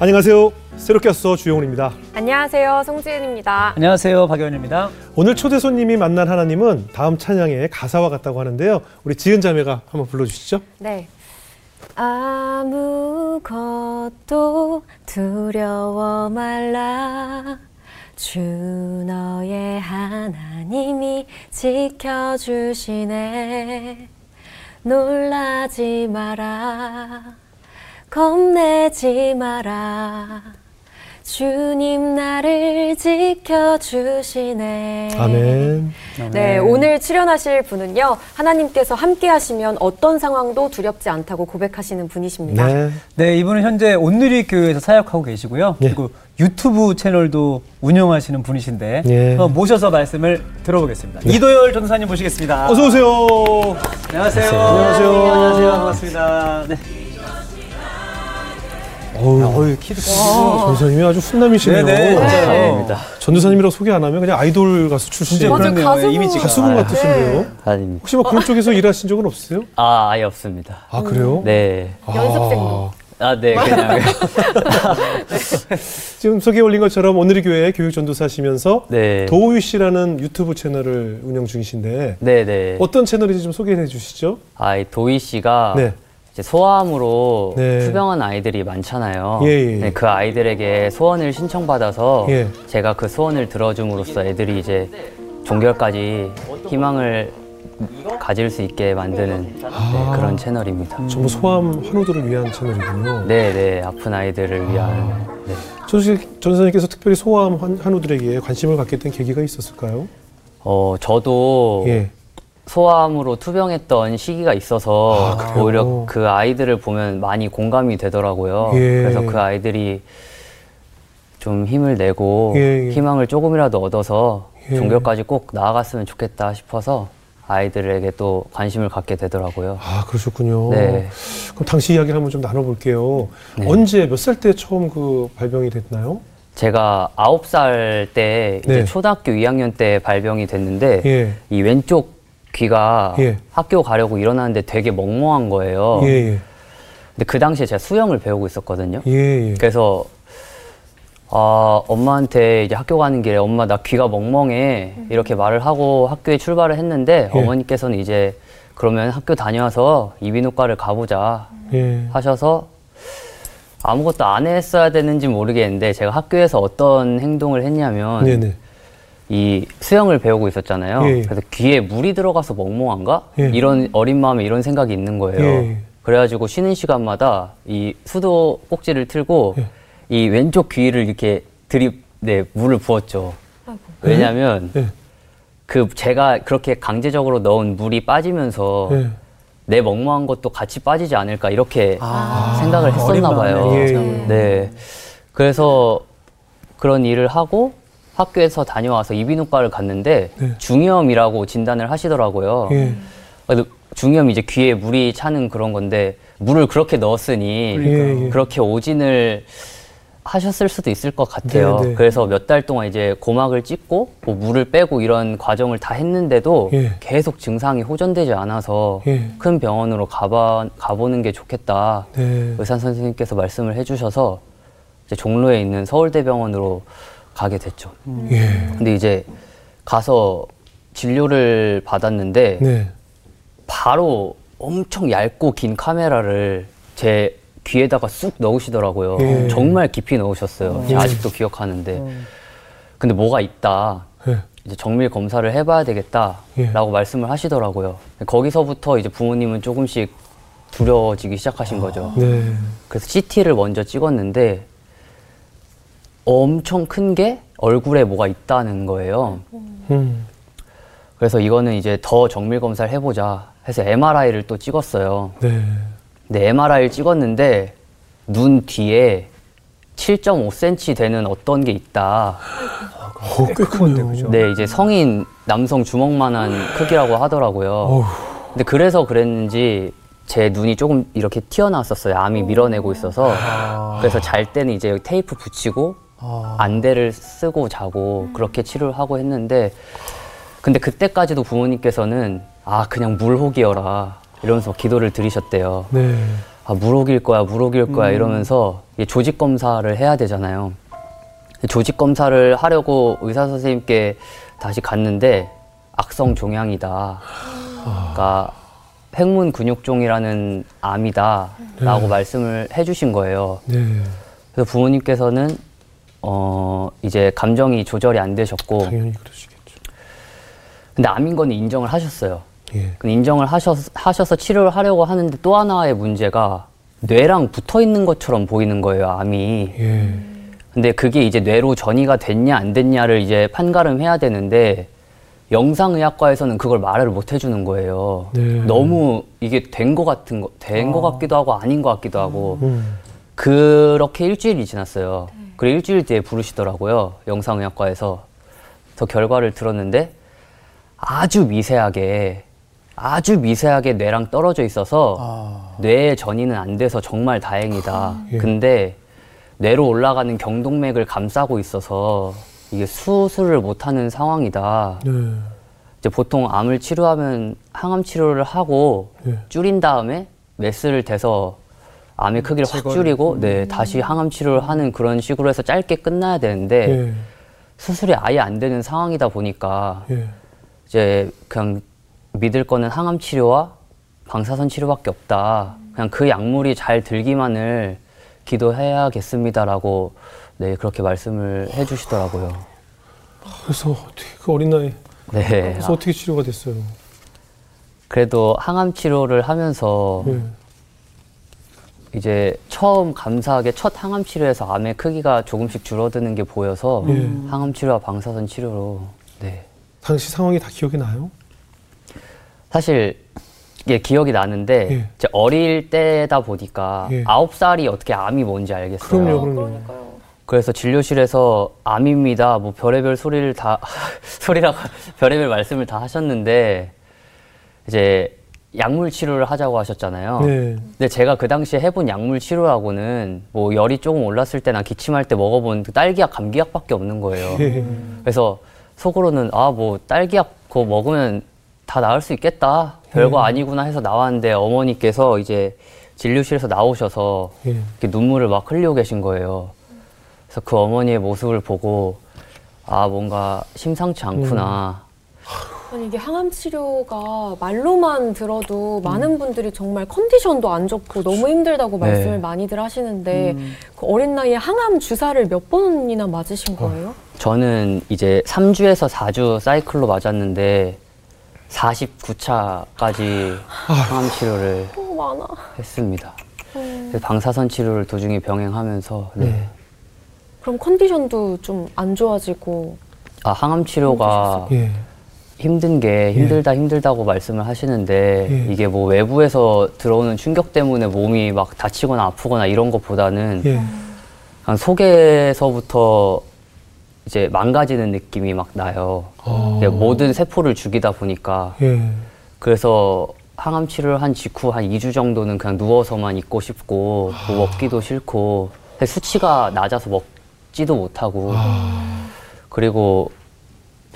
안녕하세요. 새롭게 왔어 주영훈입니다. 안녕하세요. 송지은입니다. 안녕하세요. 박연입니다. 오늘 초대 손님이 만난 하나님은 다음 찬양의 가사와 같다고 하는데요. 우리 지은 자매가 한번 불러주시죠. 네. 아무것도 두려워 말라. 주 너의 하나님이 지켜주시네. 놀라지 마라. 겁내지 마라. 주님 나를 지켜주시네. 아멘. 네, 오늘 출연하실 분은요, 하나님께서 함께 하시면 어떤 상황도 두렵지 않다고 고백하시는 분이십니다. 네. 네, 이분은 현재 온누리 교회에서 사역하고 계시고요. 예. 그리고 유튜브 채널도 운영하시는 분이신데 예. 한번 모셔서 말씀을 들어보겠습니다. 이도열 전도사님 모시겠습니다. 어서 오세요. 안녕하세요. 안녕하세요. 안녕하세요. 반갑습니다. 네. 어우, 어유 키도 크고. 전도사님이 아주 훈남이시네요. 네네. 맞아요. 전도사님이라고 소개 안 하면 그냥 아이돌 가수 출신이에요. 맞아요. 그렇네요. 가수분. 이미지가. 가수분 같으신데요. 아닙니다. 혹시 뭐 그런 쪽에서 일하신 적은 없으세요? 아, 아예 없습니다. 아 그래요? 네. 아, 연습생도. 아, 네, 그냥. 지금 소개 올린 것처럼 오늘의 교회 교육 전도사시면서 네. 도우유 씨라는 유튜브 채널을 운영 중이신데 네, 네. 어떤 채널인지 좀 소개해 주시죠. 아, 이 도희 씨가 네. 소아암으로 네. 투병한 아이들이 많잖아요. 예, 예. 네, 그 아이들에게 소원을 신청받아서 예. 제가 그 소원을 들어줌으로써 애들이 이제 종결까지 희망을 가질 수 있게 만드는 네, 아. 그런 채널입니다. 전부 소아암 환우들을 위한 채널이군요. 네, 네. 아픈 아이들을 위한. 네. 전도사- 전도사님께서 특별히 소아암 환- 환우들에게 관심을 갖게 된 계기가 있었을까요? 어, 저도 예. 소아암으로 투병했던 시기가 있어서 아? 오히려 그 아이들을 보면 많이 공감이 되더라고요. 예. 그래서 그 아이들이 좀 힘을 내고 예, 예. 희망을 조금이라도 얻어서 예. 종결까지 꼭 나아갔으면 좋겠다 싶어서 아이들에게 또 관심을 갖게 되더라고요. 아 그러셨군요. 네. 그럼 당시 이야기를 한번 좀 나눠볼게요. 네. 언제 몇 살 때 처음 그 발병이 됐나요? 제가 아홉 살 때 이제 네. 초등학교 2학년 때 발병이 됐는데 예. 이 왼쪽 귀가 예. 학교 가려고 일어나는데 되게 멍멍한 거예요. 예, 예, 근데 그 당시에 제가 수영을 배우고 있었거든요. 예, 예. 그래서 아, 엄마한테 이제 학교 가는 길에 엄마 나 귀가 멍멍해 이렇게 말을 하고 학교에 출발을 했는데 예. 어머니께서는 이제 그러면 학교 다녀와서 이비인후과를 가보자 예. 하셔서 아무것도 안 했어야 되는지 모르겠는데 제가 학교에서 어떤 행동을 했냐면 네네. 이 수영을 배우고 있었잖아요. 예, 예. 그래서 귀에 물이 들어가서 멍멍한가? 예. 이런 어린 마음에 이런 생각이 있는 거예요. 예. 그래가지고 쉬는 시간마다 이 수도 꼭지를 틀고 예. 이 왼쪽 귀를 이렇게 들이 네 물을 부었죠. 왜냐하면 예. 그 제가 그렇게 강제적으로 넣은 물이 빠지면서 예. 내 멍멍한 것도 같이 빠지지 않을까 이렇게 생각을 했었나 봐요. 예, 예. 네. 그래서 그런 일을 하고 학교에서 다녀와서 이비인후과를 갔는데 네. 중이염이라고 진단을 하시더라고요. 예. 그래도 중이염 이제 귀에 물이 차는 그런 건데 물을 그렇게 넣었으니 그러니까요. 예, 예. 그렇게 오진을 하셨을 수도 있을 것 같아요. 네, 네. 그래서 몇 달 동안 이제 고막을 찍고 뭐 물을 빼고 이런 과정을 다 했는데도 예. 계속 증상이 호전되지 않아서 예. 큰 병원으로 가봐, 가보는 게 좋겠다. 네. 의사 선생님께서 말씀을 해주셔서 종로에 있는 서울대병원으로 가게 됐죠. 예. 근데 이제 가서 진료를 받았는데 네. 바로 엄청 얇고 긴 카메라를 제 귀에다가 쑥 넣으시더라고요. 예. 정말 깊이 넣으셨어요. 제가 아직도 기억하는데. 근데 뭐가 있다. 예. 이제 정밀 검사를 해봐야 되겠다라고 예. 말씀을 하시더라고요. 거기서부터 이제 부모님은 조금씩 두려워지기 시작하신 거죠. 네. 그래서 CT를 먼저 찍었는데 엄청 큰 게 얼굴에 뭐가 있다는 거예요. 음. 그래서 이거는 이제 더 정밀 검사를 해보자 해서 MRI를 또 찍었어요. 네. 근데 MRI를 찍었는데 눈 뒤에 7.5cm 되는 어떤 게 있다. 어, 꽤 크네요. 그죠? 네, 이제 성인 남성 주먹만한 크기라고 하더라고요. 근데 그래서 그랬는지 제 눈이 조금 이렇게 튀어나왔었어요. 암이 밀어내고 있어서. 그래서 잘 때는 이제 테이프 붙이고 안대를 쓰고 자고 그렇게 치료를 하고 했는데 근데 그때까지도 부모님께서는 아 그냥 물혹이여라 이러면서 기도를 드리셨대요. 네. 아, 물혹일 거야, 물혹일 거야 이러면서 이게 조직 검사를 해야 되잖아요. 조직 검사를 하려고 의사 선생님께 다시 갔는데 악성 종양이다. 그러니까 핵문 근육종이라는 암이다라고 말씀을 해주신 거예요. 네. 그래서 부모님께서는 어 이제 감정이 조절이 안 되셨고 당연히 그러시겠죠. 근데 암인 건 인정을 하셨어요. 예. 그 인정을 하셔서, 하셔서 치료를 하려고 하는데 또 하나의 문제가 뇌랑 붙어 있는 것처럼 보이는 거예요, 암이. 예. 근데 그게 이제 뇌로 전이가 됐냐 안 됐냐를 이제 판가름해야 되는데 영상의학과에서는 그걸 말을 못 해주는 거예요. 네. 너무 이게 된거 같은 거, 된거 같기도 하고 아닌 거 같기도 하고 음. 그렇게 일주일이 지났어요. 그리고 일주일 뒤에 부르시더라고요. 영상의학과에서. 더 결과를 들었는데 아주 미세하게 아주 미세하게 뇌랑 떨어져 있어서 아. 뇌의 전이는 안 돼서 정말 다행이다. 예. 근데 뇌로 올라가는 경동맥을 감싸고 있어서 이게 수술을 못 하는 상황이다. 네. 이제 보통 암을 치료하면 항암 치료를 하고 예. 줄인 다음에 메스를 대서 암의 크기를 확. 줄이고 네 다시 항암 치료를 하는 그런 식으로 해서 짧게 끝나야 되는데 예. 수술이 아예 안 되는 상황이다 보니까 예. 이제 그냥 믿을 거는 항암 치료와 방사선 치료밖에 없다. 그냥 그 약물이 잘 들기만을 기도해야겠습니다라고 네 그렇게 말씀을 해주시더라고요. 그래서 어떻게 그 어린 나이 네. 그래서 어떻게 치료가 됐어요? 그래도 항암 치료를 하면서 예. 이제 처음 감사하게 첫 항암 치료에서 암의 크기가 조금씩 줄어드는 게 보여서 예. 항암 치료와 방사선 치료로 네. 당시 상황이 다 기억이 나요? 사실 이게 기억이 나는데 예. 이제 어릴 때다 보니까 예. 아홉 살이 어떻게 암이 뭔지 알겠어요. 그럼요, 그럼요. 그러니까요. 그래서 진료실에서 암입니다. 뭐 별의별 소리를 다 소리라고 별의별 말씀을 다 하셨는데 이제 약물 치료를 하자고 하셨잖아요. 네. 근데 제가 그 당시에 해본 약물 치료하고는 뭐 열이 조금 올랐을 때나 기침할 때 먹어본 그 딸기약, 감기약밖에 없는 거예요. 예. 그래서 속으로는 아 뭐 딸기약 그거 먹으면 다 나을 수 있겠다. 별거 음. 아니구나 해서 나왔는데 어머니께서 이제 진료실에서 나오셔서 예. 이렇게 눈물을 막 흘리고 계신 거예요. 그래서 그 어머니의 모습을 보고 아 뭔가 심상치 않구나. 아니 이게 항암 치료가 말로만 들어도 많은 분들이 정말 컨디션도 안 좋고 너무 힘들다고 네. 말씀을 많이들 하시는데 그 어린 나이에 항암 주사를 몇 번이나 맞으신 거예요? 저는 이제 3주에서 4주 사이클로 맞았는데 49차까지 항암 치료를. 했습니다. 그래서 방사선 치료를 도중에 병행하면서 네. 네. 그럼 컨디션도 좀 안 좋아지고 아 항암 치료가 예. 힘든 게 힘들다 힘들다고 말씀을 하시는데 예. 이게 뭐 외부에서 들어오는 충격 때문에 몸이 막 다치거나 아프거나 이런 것보다는 예. 그냥 속에서부터 이제 망가지는 느낌이 막 나요. 어. 이게 모든 세포를 죽이다 보니까 예. 그래서 항암 치료를 한 직후 한 2주 정도는 그냥 누워서만 있고 싶고 뭐 먹기도 싫고 수치가 낮아서 먹지도 못하고 아. 그리고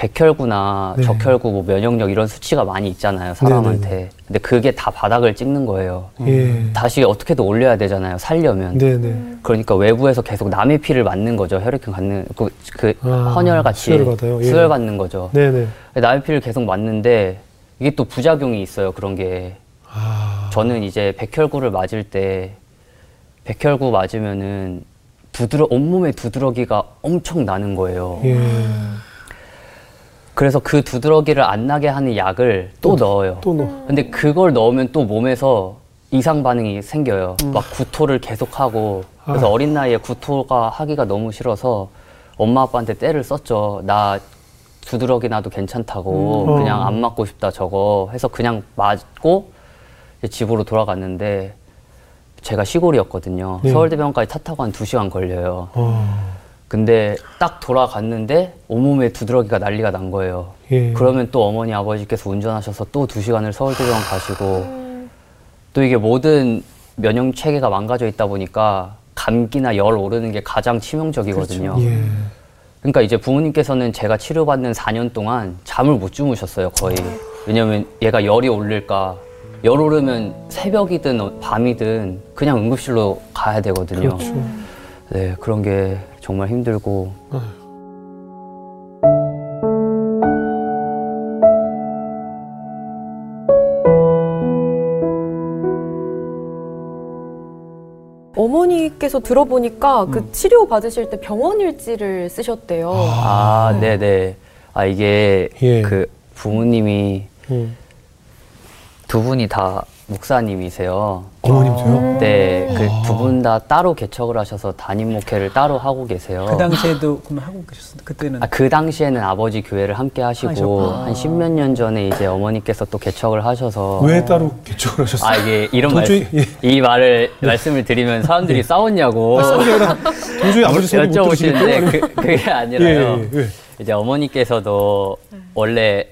백혈구나 네. 적혈구 뭐 면역력 이런 수치가 많이 있잖아요 사람한테 근데 그게 다 바닥을 찍는 거예요 예. 다시 어떻게든 올려야 되잖아요 살려면 네네. 그러니까 외부에서 계속 남의 피를 맞는 거죠 혈액형 갖는 그, 그 아, 헌혈 같이 수혈을 받아요? 예. 수혈 받는 거죠 네네. 남의 피를 계속 맞는데 이게 또 부작용이 있어요 그런 게 아. 저는 이제 백혈구를 맞을 때 백혈구 맞으면은 두드러 온몸에 두드러기가 엄청 나는 거예요. 예. 그래서 그 두드러기를 안 나게 하는 약을 또 넣어요. 또 너. 근데 그걸 넣으면 또 몸에서 이상 반응이 생겨요. 막 구토를 계속하고 그래서 아. 어린 나이에 구토가 하기가 너무 싫어서 엄마 아빠한테 때를 썼죠. 나 두드러기 나도 괜찮다고 음. 그냥 어. 안 맞고 싶다 저거 해서 그냥 맞고 집으로 돌아갔는데 제가 시골이었거든요. 네. 서울대병원까지 차 타고 한두 시간 걸려요. 어. 근데 딱 돌아갔는데 온몸에 두드러기가 난리가 난 거예요. 예. 그러면 또 어머니 아버지께서 운전하셔서 또 두 시간을 서울대병원 가시고 또 이게 모든 면역 체계가 망가져 있다 보니까 감기나 열 오르는 게 가장 치명적이거든요. 예. 그러니까 이제 부모님께서는 제가 치료받는 4년 동안 잠을 못 주무셨어요, 거의. 왜냐면 얘가 열이 오를까 열 오르면 새벽이든 어- 밤이든 그냥 응급실로 가야 되거든요. 그렇죠. 네, 그런 게 정말 힘들고 어머니께서 들어보니까 그 치료 받으실 때 병원 일지를 쓰셨대요. 아, 네, 네. 아 이게 예. 그 부모님이 음. 두 분이 다 목사님이세요. 어머님도요? 네, 그 두 분 다 따로 개척을 하셔서 담임 목회를 따로 하고 계세요. 그 당시에도 그럼 하고 계셨어요. 그때는 아, 그 당시에는 아버지 교회를 함께 하시고 하셨구나. 한 십몇 년 전에 이제 어머니께서 또 개척을 하셔서 왜 따로 개척을 하셨어요? 아 이게 이런 도저히- 예. 말씀 이 말을 말씀을 드리면 사람들이 싸웠냐고 도저히 아버지 소리 못 여쭤보시는데 들으시겠죠? 그, 그게 예, 아니라요. 예, 예. 이제 어머니께서도 원래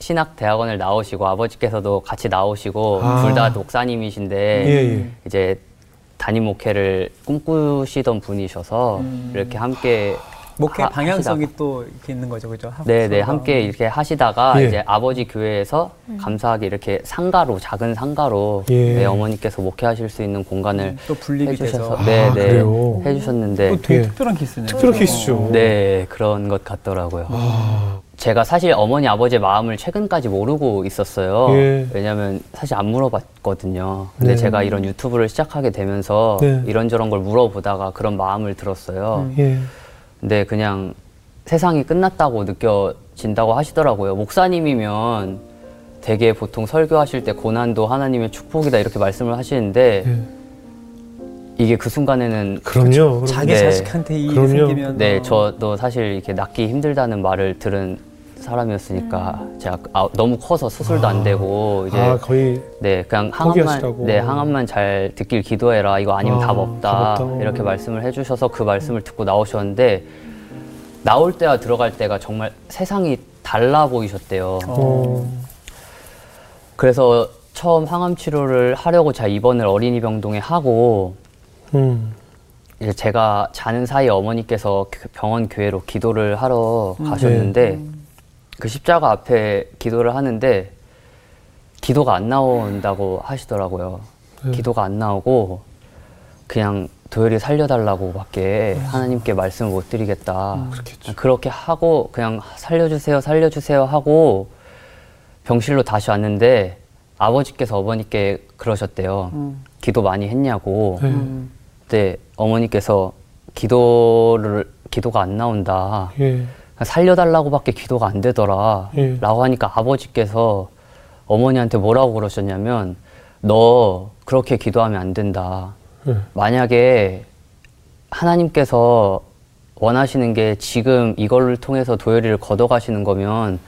신학 대학원을 나오시고 아버지께서도 같이 나오시고 아. 둘다 목사님이신데 예, 예. 이제 담임 목회를 꿈꾸시던 분이셔서 이렇게 함께 목회 하- 방향성이 하시다가- 또 이렇게 있는 거죠, 그죠? 네, 네. 함께 이렇게 하시다가 예. 이제 아버지 교회에서 감사하게 이렇게 상가로 작은 상가로 예. 네, 어머니께서 목회하실 수 있는 공간을 또 분립이 해주셔서 돼서. 네, 아, 네, 그래요? 해주셨는데 또 되게 예. 특별한 케이스네요. 특별한 케이스죠. 네, 그런 것 같더라고요. 아, 제가 사실 어머니 아버지의 마음을 최근까지 모르고 있었어요. 예. 왜냐면 사실 안 물어봤거든요. 근데 네. 제가 이런 유튜브를 시작하게 되면서 네. 이런저런 걸 물어보다가 그런 마음을 들었어요. 예. 근데 그냥 세상이 끝났다고 느껴진다고 하시더라고요. 목사님이면 되게 보통 설교하실 때 고난도 하나님의 축복이다 이렇게 말씀을 하시는데 예. 이게 그 순간에는 그럼요. 그럼. 자기 네. 자식한테 이 일이 그럼요. 생기면 네, 어, 저도 사실 이렇게 낳기 힘들다는 말을 들은 사람이었으니까 제가 아, 너무 커서 수술도 안 되고 이제 아, 거의 네 그냥 포기하시라고. 항암만 네 항암만 잘 듣길 기도해라 이거 아니면 아, 답 없다 답 없다. 이렇게 말씀을 해주셔서 그 말씀을 듣고 나오셨는데 나올 때와 들어갈 때가 정말 세상이 달라 보이셨대요. 어. 그래서 처음 항암 치료를 하려고 제가 입원을 어린이 병동에 하고 음. 이제 제가 자는 사이에 어머니께서 그 병원 교회로 기도를 하러 가셨는데 그 십자가 앞에 기도를 하는데 기도가 안 나온다고 하시더라고요. 네. 기도가 안 나오고 그냥 도열이 살려달라고밖에 하나님께 말씀을 못 드리겠다. 그렇겠죠. 그렇게 하고 그냥 살려주세요, 살려주세요 하고 병실로 다시 왔는데 아버지께서 어머니께 그러셨대요. 기도 많이 했냐고. 네. 그때 어머니께서 기도를 기도가 안 나온다. 예. 살려달라고밖에 기도가 안 되더라. 예. 라고 하니까 아버지께서 어머니한테 뭐라고 그러셨냐면 너 그렇게 기도하면 안 된다. 예. 만약에 하나님께서 원하시는 게 지금 이걸 통해서 도열이를 걷어가시는 거면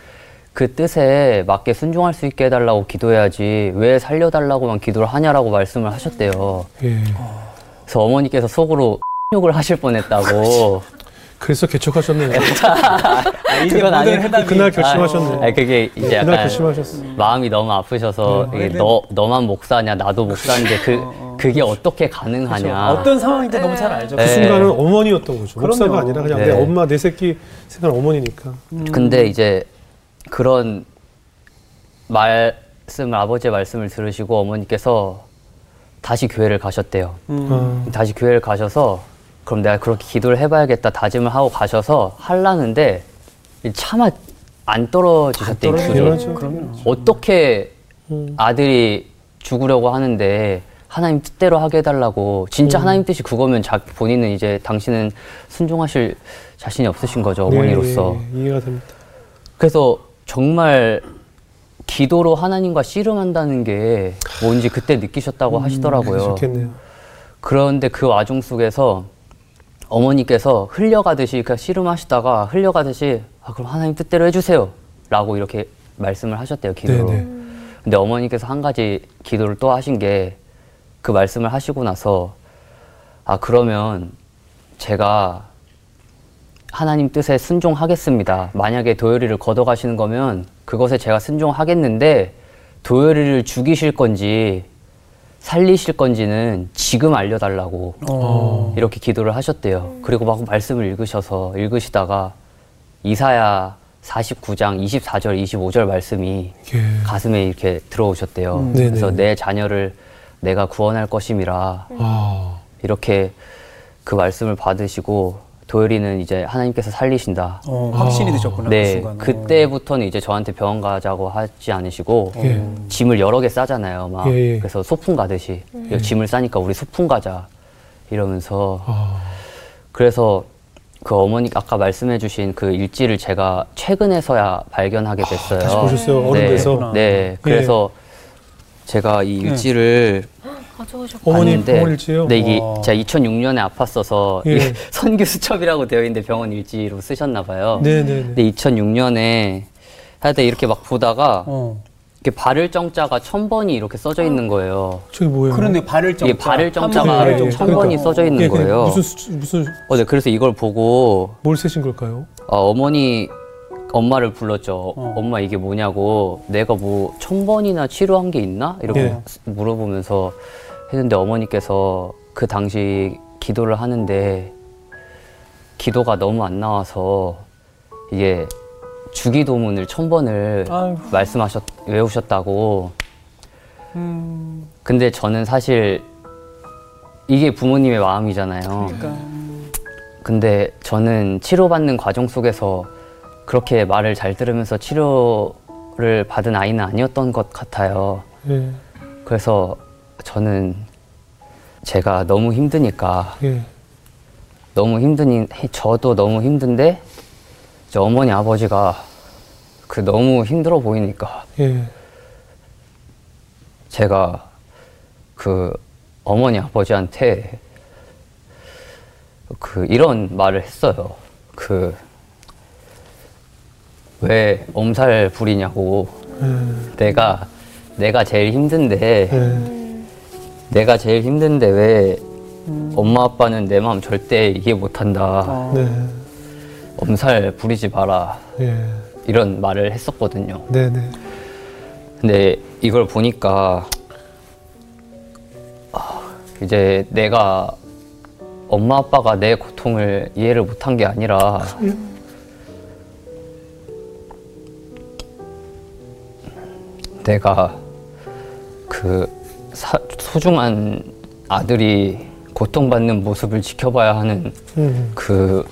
그 뜻에 맞게 순종할 수 있게 해달라고 기도해야지 왜 살려달라고만 기도를 하냐라고 말씀을 하셨대요. 예. 그래서 어머니께서 속으로 욕을 하실 뻔했다고. 그래서 개척하셨네요. 아, 그건. 해답이 그날 결심하셨네. 아, 그게 이제 약간 결심하셨어. 마음이 너무 아프셔서 네. 이게 너 너만 목사냐 나도 목사인데 그 그게 어떻게 가능하냐. 그렇죠. 어떤 상황인지 너무 잘 알죠. 그 네. 순간은 어머니였던 거죠. 목사가 그럼요. 아니라 그냥 네. 내 엄마, 내 새끼 생각 어머니니까. 근데 이제 그런 말씀을 아버지의 말씀을 들으시고 어머니께서 다시 교회를 가셨대요. 음. 아, 다시 교회를 가셔서 그럼 내가 그렇게 기도를 해봐야겠다 다짐을 하고 가셔서 하려는데 차마 안 떨어지셨대 안 입술이. 떨어지죠. 그럼요. 어떻게 음. 아들이 죽으려고 하는데 하나님 뜻대로 하게 해달라고 진짜 음. 하나님 뜻이 그거면 자, 본인은 이제 당신은 순종하실 자신이 없으신 거죠 네, 어머니로서 예, 예, 이해가 됩니다. 그래서 정말 기도로 하나님과 씨름한다는 게 뭔지 그때 느끼셨다고 하시더라고요 좋겠네요. 그런데 그 와중 속에서 어머니께서 흘려가듯이 그 씨름하시다가 흘려가듯이 아 그럼 하나님 뜻대로 해주세요 라고 이렇게 말씀을 하셨대요 기도로 네네. 근데 어머니께서 한 가지 기도를 또 하신 게 그 말씀을 하시고 나서 아 그러면 제가 하나님 뜻에 순종하겠습니다. 만약에 도열이를 걷어가시는 거면 그것에 제가 순종하겠는데 도열이를 죽이실 건지 살리실 건지는 지금 알려달라고 어. 이렇게 기도를 하셨대요. 그리고 막 말씀을 읽으셔서 읽으시다가 이사야 49장 24절, 25절 말씀이 예. 가슴에 이렇게 들어오셨대요. 음. 그래서. 내 자녀를 내가 구원할 것임이라 아, 이렇게 그 말씀을 받으시고 도열이는 이제 하나님께서 살리신다. 어, 확신이 아. 드셨구나 그 네, 순간. 그때부터는 이제 저한테 병원 가자고 하지 않으시고 예. 짐을 여러 개 싸잖아요. 막 예, 예. 그래서 소풍 가듯이 짐을 싸니까 우리 소풍 가자 이러면서 아, 그래서 그 어머니 아까 말씀해주신 그 일지를 제가 최근에서야 발견하게 됐어요. 다시 보셨어요? 어른 네, 돼서? 네, 그래서 제가 이 일지를 가져오셨고. 어머니 봤는데, 병원 일지요? 네, 이게 와. 제가 2006년에 아팠어서 예. 선교 수첩이라고 되어 있는데 병원 일지로 쓰셨나 봐요. 네네네. 근데 2006년에 하여튼 이렇게 막 보다가 어. 이렇게 발을 정자가 천 번이 이렇게 써져 있는 거예요. 저기 뭐예요? 그런데 발을 정 이게 발을 정자가 예, 정 예. 천 번이 써져 있는 예, 거예요. 무슨 수- 무슨 어, 네, 그래서 이걸 보고 뭘 쓰신 걸까요? 어, 어머니 엄마를 불렀죠. 어. 엄마 이게 뭐냐고 내가 뭐 천 번이나 치료한 게 있나 이렇게 예. 물어보면서 했는데 어머니께서 그 당시 기도를 하는데 기도가 너무 안 나와서 이게 주기도문을 천 번을 아이고. 말씀하셨 외우셨다고. 음, 근데 저는 사실 이게 부모님의 마음이잖아요. 그러니까 근데 저는 치료받는 과정 속에서 그렇게 말을 잘 들으면서 치료를 받은 아이는 아니었던 것 같아요. 예, 그래서 저는 제가 너무 힘드니까 예. 너무 힘드니 저도 너무 힘든데 이제 어머니 아버지가 그 너무 힘들어 보이니까 예. 제가 그 어머니 아버지한테 그 이런 말을 했어요. 그 왜 엄살 부리냐고. 예. 내가 내가 제일 힘든데 예. 내가 제일 힘든데 왜 엄마 아빠는 내 마음 절대 이해 못한다. 어. 네. 엄살 부리지 마라. 예. 이런 말을 했었거든요. 네네. 근데 이걸 보니까 아, 이제 내가 엄마 아빠가 내 고통을 이해를 못한 게 아니라 내가 그 사- 소중한 아들이 고통받는 모습을 지켜봐야 하는 음. 그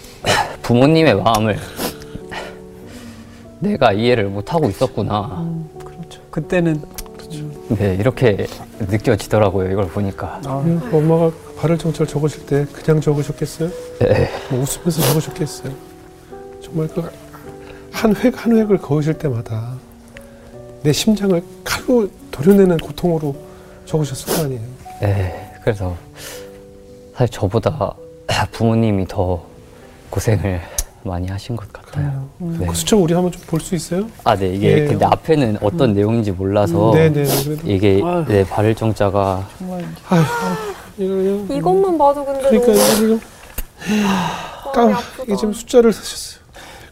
부모님의 마음을 내가 이해를 못하고 있었구나. 그렇죠. 그때는 네, 이렇게 느껴지더라고요, 이걸 보니까. 아, 음, 엄마가 발을 정찰 적으실 때 그냥 적으셨겠어요? 네. 뭐 웃으면서 적으셨겠어요? 정말 그한획한 획을 그으실 때마다 내 심장을 칼로 도려내는 고통으로 적으셨을 거 아니에요? 네, 그래서 사실 저보다 부모님이 더 고생을 많이 하신 것 같아요. 네. 그 수첩 우리 한번 좀 볼 수 있어요? 아, 네, 이게 예. 근데 앞에는 어떤 내용인지 몰라서 네 네. 그래도 이게 아유. 네, 발을 정자가 정말 아휴 이거 그냥 이것만 봐도 근데 그러니까 너무 이거 지금 마음이 깜 아프다. 이게 지금 숫자를 쓰셨어요.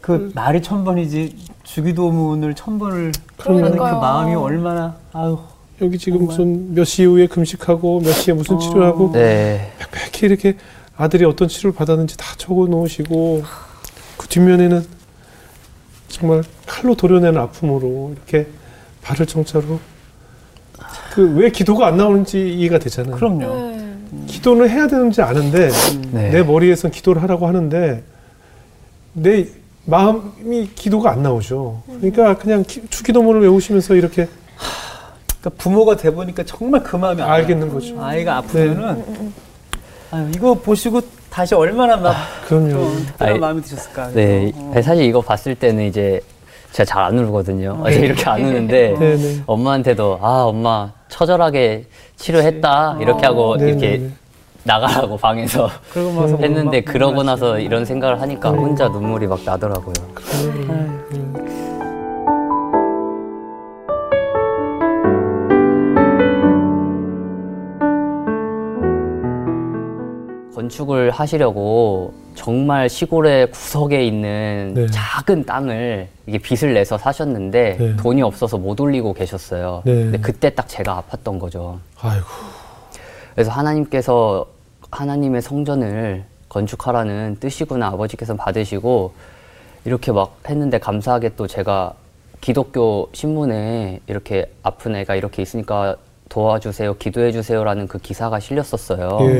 그 말이 천 번이지 주기도문을 천 번을 하는 그 그러니까요. 마음이 얼마나 아유 여기 지금 정말. 무슨 몇 시 이후에 금식하고 몇 시에 무슨 어. 치료하고 네, 빽빽히 이렇게 아들이 어떤 치료를 받았는지 다 적어 놓으시고 그 뒷면에는 정말 칼로 도려내는 아픔으로 이렇게 발을 정자로 그 왜 기도가 안 나오는지 이해가 되잖아요. 그럼요. 네. 기도는 해야 되는지 아는데 네. 내 머리에선 기도를 하라고 하는데 내 마음이 기도가 안 나오죠. 그러니까 그냥 기- 주기도문을 외우시면서 이렇게 그러니까 부모가 돼 보니까 정말 그 마음이. 알겠는 거죠. 아이가 아프면은 아유, 이거 보시고 다시 얼마나 막 그럼요. 좀 특별한 아이, 마음이 드셨을까. 네, 어. 사실 이거 봤을 때는 이제 제가 잘 안 울거든요. 제가 이렇게 안 우는데 네네. 엄마한테도 아 엄마 처절하게 치료했다 이렇게 하고 네네네. 이렇게 나가라고 방에서 뭐 했는데 막 그러고 나서 나시고. 이런 생각을 하니까 혼자 눈물이 막 나더라고요. 건축을 하시려고 정말 시골의 구석에 있는 네. 작은 땅을 이게 빚을 내서 사셨는데 네. 돈이 없어서 못 올리고 계셨어요. 네. 근데 그때 딱 제가 아팠던 거죠. 아이고. 그래서 하나님께서 하나님의 성전을 건축하라는 뜻이구나 아버지께서 받으시고 이렇게 막 했는데 감사하게 또 제가 기독교 신문에 이렇게 아픈 애가 이렇게 있으니까 도와주세요, 기도해주세요라는 그 기사가 실렸었어요. 예.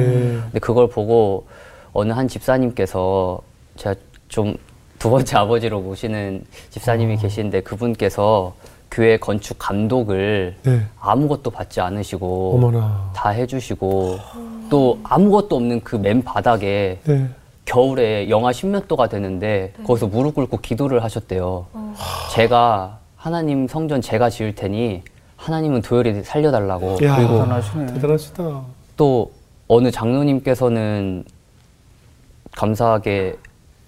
근데 그걸 보고 어느 한 집사님께서 제가 좀 두 번째 아버지로 모시는 집사님이 계신데 그분께서 교회 건축 감독을 네. 아무것도 받지 않으시고 어머나. 다 해주시고 또 아무것도 없는 그 맨 바닥에 네. 겨울에 영하 10몇 도가 되는데 거기서 무릎 꿇고 기도를 하셨대요. 제가 하나님 성전 제가 지을 테니 하나님은 도열이 살려달라고 야. 그리고 대단하시네. 대단하시다. 또 어느 장로님께서는 감사하게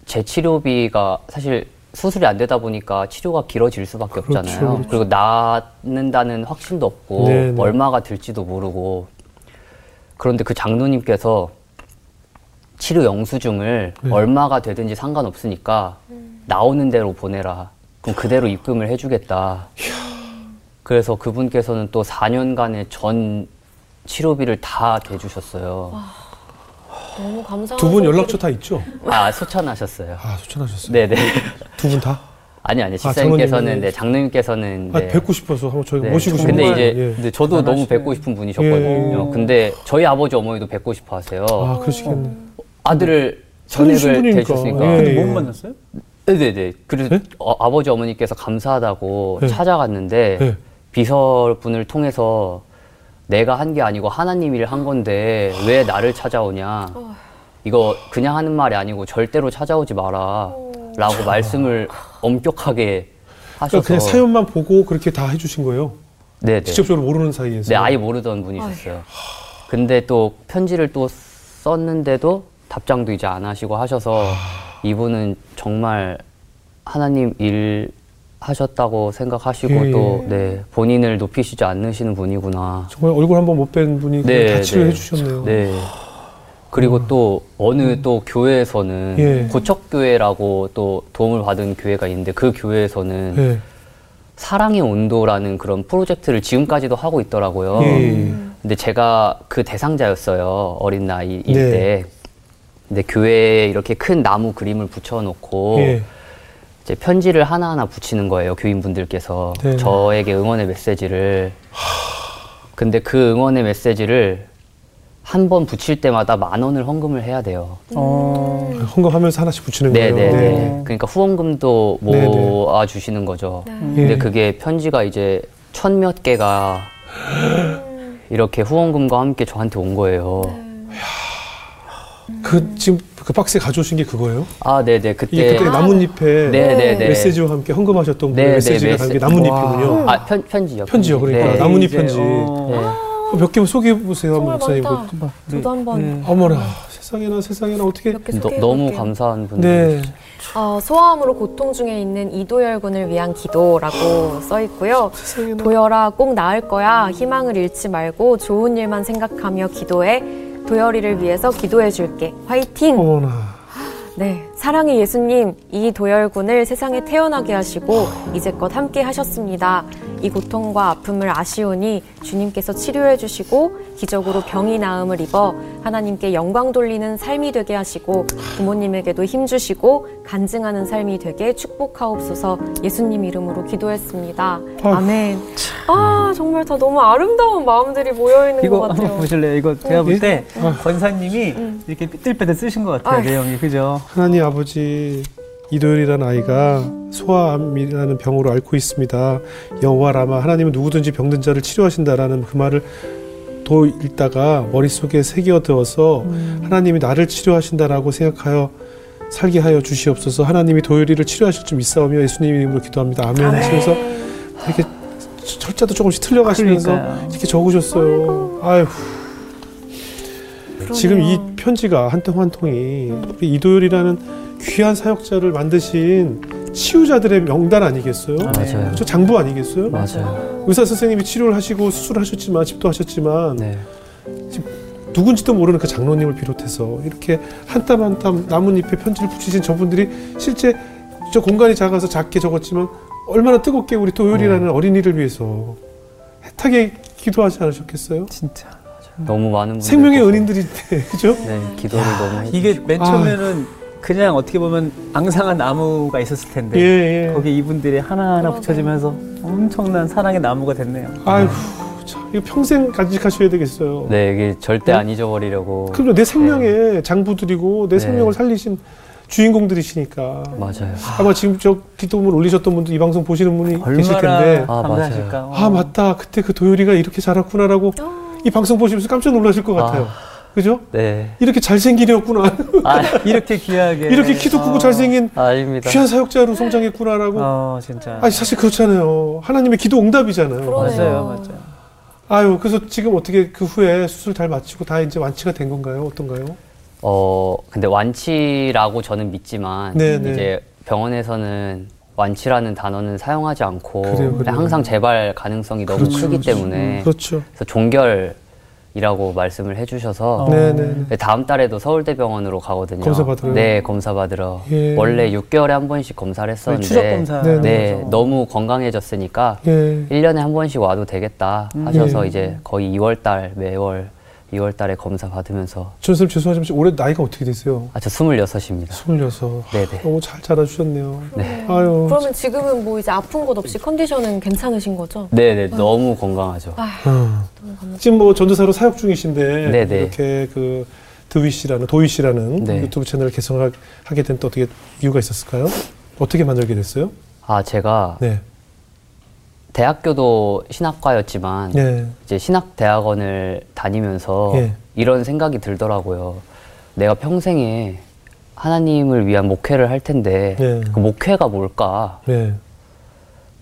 제 치료비가 사실 수술이 안 되다 보니까 치료가 길어질 수밖에 그렇죠, 없잖아요. 그렇죠. 그리고 낫는다는 확신도 없고 네, 네. 얼마가 들지도 모르고 그런데 그 장로님께서 치료 영수증을 네. 얼마가 되든지 상관없으니까 나오는 대로 보내라. 그럼 그대로 입금을 해주겠다. 그래서 그분께서는 또 4년간의 전 치료비를 다 대주셨어요. 너무 감사한 두분 연락처 다 있죠? 아, 소천하셨어요. 아, 추천하셨어요. 네네. 두 분 다? 아니, 아니, 아, 집사님께서는, 장로님은- 네, 장로님께서는. 아, 네. 뵙고 싶어서 한번 저희가 네. 모시고 근데 싶은 이제. 예. 근데 저도 너무 대단하시네. 뵙고 싶은 분이셨거든요. 예. 근데 저희 아버지, 어머니도 뵙고 싶어 하세요. 아, 그러시겠네. 아들을 전액을. 대주셨으니까. 예. 근데 예. 못 만났어요? 네네네. 그래서 네? 어, 아버지, 어머니께서 감사하다고 네. 찾아갔는데, 네. 비서분을 통해서 내가 한 게 아니고 하나님 일을 한 건데 왜 나를 찾아오냐. 이거 그냥 하는 말이 아니고 절대로 찾아오지 마라. 라고 말씀을 엄격하게 하셔서. 그러니까 그냥 사연만 보고 그렇게 다 해주신 거예요. 네네. 직접적으로 모르는 사이에서. 네, 아예 모르던 분이셨어요. 근데 또 편지를 또 썼는데도 답장도 이제 안 하시고 하셔서 이분은 정말 하나님 일 하셨다고 생각하시고 예, 또 예. 네, 본인을 높이시지 않으시는 분이구나. 정말 얼굴 한번 못 뵌 분이 네, 다 치료해 네. 주셨네요. 네. 그리고 또 어느 또 교회에서는 예. 고척교회라고 또 도움을 받은 교회가 있는데 그 교회에서는 네. 사랑의 온도라는 그런 프로젝트를 지금까지도 하고 있더라고요. 예. 근데 제가 그 대상자였어요. 어린 나이일 네. 때. 근데 교회에 이렇게 큰 나무 그림을 붙여놓고 예. 이제 편지를 하나하나 붙이는 거예요. 교인분들께서 네. 저에게 응원의 메시지를. 근데 그 응원의 메시지를 한 번 붙일 때마다 만 원을 헌금을 해야 돼요. 어. 헌금하면서 하나씩 붙이는 거예요. 네네네. 네. 그러니까 후원금도 네네. 모아 주시는 거죠. 네. 근데 예. 그게 편지가 이제 천 몇 개가 이렇게 후원금과 함께 저한테 온 거예요. 그 지금 그 박스에 가져오신 게 그거예요? 아, 네네. 이게 그때. 그때 나뭇잎에 네네네. 메시지와 함께 헌금하셨던 그 네, 네, 메시지가 담긴 메시- 나뭇잎이군요. 아, 편, 편지요. 편지요, 그러니까. 네. 나뭇잎 편지. 어. 네. 몇 개만 소개해 보세요, 정말 목사님. 그- 저도 한번 네. 어머나, 세상에나 세상에나 어떻게? 너, 너무. 감사한 분들. 네. 어, 소아암으로 고통 중에 있는 이도열 군을 위한 기도라고 써 있고요. 세상에나. 도열아 꼭 나을 거야 희망을 잃지 말고 좋은 일만 생각하며 기도해 도열이를 위해서 기도해 줄게. 화이팅! 어머나. 네 사랑의 예수님 이 도열군을 세상에 태어나게 하시고 이제껏 함께 하셨습니다 이 고통과 아픔을 아시오니 주님께서 치료해 주시고 기적으로 병이 나음을 입어 하나님께 영광 돌리는 삶이 되게 하시고 부모님에게도 힘 주시고 간증하는 삶이 되게 축복하옵소서 예수님 이름으로 기도했습니다 아휴. 아멘 아 정말 다 너무 아름다운 마음들이 모여 있는 것 이거 같아요 한번 보실래요? 이거 제가 예? 볼때 아. 권사님이 이렇게 삐뚤빼들 쓰신 것 같아요. 내용이 그죠? 하나님 아버지 이도열이라는 아이가 소아암이라는 병으로 앓고 있습니다. 여호와 라마 하나님은 누구든지 병든 자를 치료하신다라는 그 말을 도 읽다가 머릿속에 새겨두어서 하나님이 나를 치료하신다라고 생각하여 살게 하여 주시옵소서 하나님이 도열이를 치료하실 줄 믿사오며 예수님 이름으로 기도합니다. 아멘 하시면서 이렇게 철자도 조금씩 틀려가시면서 그러니까요. 이렇게 적으셨어요. 이 그러네요. 편지가 한 통 한 통이 우리 이도열이라는 귀한 사역자를 만드신 치유자들의 명단 아니겠어요? 맞아요. 저 장부 아니겠어요? 맞아요. 의사 선생님이 치료를 하시고 수술을 하셨지만 집도 하셨지만 네. 누군지도 모르는 그 장로님을 비롯해서 이렇게 한 땀 한 땀 나뭇잎에 편지를 붙이신 저분들이 실제 저 공간이 작아서 작게 적었지만 얼마나 뜨겁게 우리 도열이라는 어린이를 위해서 애타게 기도하지 않으셨겠어요? 진짜. 너무 많은 분들. 생명의 은인들인데 그죠? 네, 기도를 너무 해 이게 맨 아. 처음에는 그냥 어떻게 보면 앙상한 나무가 있었을 텐데 예, 예. 거기 이분들이 하나하나 붙여지면서 엄청난 사랑의 나무가 됐네요. 아이고, 참, 이거 평생 간직하셔야 되겠어요. 네, 이게 절대 네? 안 잊어버리려고. 그리고 내 생명의 장부들이고 내 네. 생명을 살리신 주인공들이시니까. 맞아요. 아마 지금 저 기도문 올리셨던 분들 이 방송 보시는 분이 계실 얼마나 텐데 아, 감사하실까. 아 맞다 그때 그 도열이가 이렇게 자랐구나라고 이 방송 보시면서 깜짝 놀라실 것 같아요. 그죠? 네. 이렇게 잘생긴 애였구나. 아, 이렇게 귀하게 이렇게 키도 크고 어, 잘생긴 아닙니다. 귀한 사역자로 성장했구나라고. 어 진짜 아니 사실 그렇잖아요. 하나님의 기도 응답이잖아요. 그러네요. 맞아요 맞아요. 아유 그래서 지금 어떻게 그 후에 수술 잘 마치고 다 이제 완치가 된 건가요? 어떤가요? 어, 근데 완치라고 저는 믿지만 네, 네. 이제 병원에서는 완치라는 단어는 사용하지 않고 그래요, 그래요. 항상 재발 가능성이 너무 그렇죠, 크기 그렇죠. 때문에 그렇죠. 그래서 종결 이라고 말씀을 해주셔서 어. 다음 달에도 서울대병원으로 가거든요. 검사 받으러요? 네, 검사 받으러. 예. 원래 6개월에 한 번씩 검사를 했었는데 추적 검사. 네, 네. 너무 건강해졌으니까 예. 1년에 한 번씩 와도 되겠다 하셔서 예. 이제 거의 2월 달 매월 2월 달에 검사 받으면서 전선생님 죄송하지만 올해 나이가 어떻게 되세요? 아, 저 26입니다. 스물여섯. 네네. 너무 잘 자라주셨네요. 네. 아유. 그러면 지금은 뭐 이제 아픈 것 없이 컨디션은 괜찮으신 거죠? 네네, 너무 건강하죠. 아, 어. 너무. 지금 뭐 전도사로 사역 중이신데 네네. 이렇게 그 드위 씨라는 도희 씨라는 네. 유튜브 채널을 개설하게 된 또 어떻게 이유가 있었을까요? 어떻게 만들게 됐어요? 아, 제가 네. 대학교도 신학과였지만 네. 이제 신학 대학원을 다니면서 예. 이런 생각이 들더라고요. 내가 평생에 하나님을 위한 목회를 할 텐데 네. 그 목회가 뭘까? 네.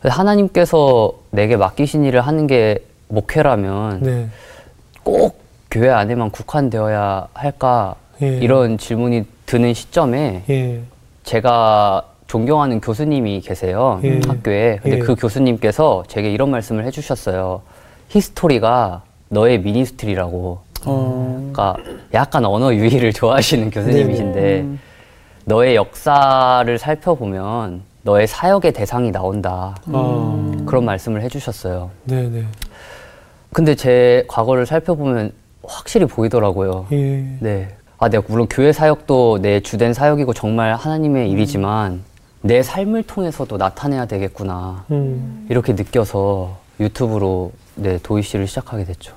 하나님께서 내게 맡기신 일을 하는 게 목회라면 네. 꼭 교회 안에만 국한되어야 할까? 예. 이런 질문이 드는 시점에 예. 제가 존경하는 교수님이 계세요 예. 학교에 근데 예. 그 교수님께서 제게 이런 말씀을 해주셨어요 히스토리가 너의 미니스트리라고 어. 그러니까 약간 언어 유희를 좋아하시는 교수님이신데 음. 너의 역사를 살펴보면 너의 사역의 대상이 나온다 아. 그런 말씀을 해주셨어요 네네. 근데 제 과거를 살펴보면 확실히 보이더라고요 예. 네. 아, 내가 물론 교회 사역도 내 주된 사역이고 정말 하나님의 일이지만 내 삶을 통해서도 나타내야 되겠구나. 음. 이렇게 느껴서 유튜브로 네, 도희 씨를 시작하게 됐죠.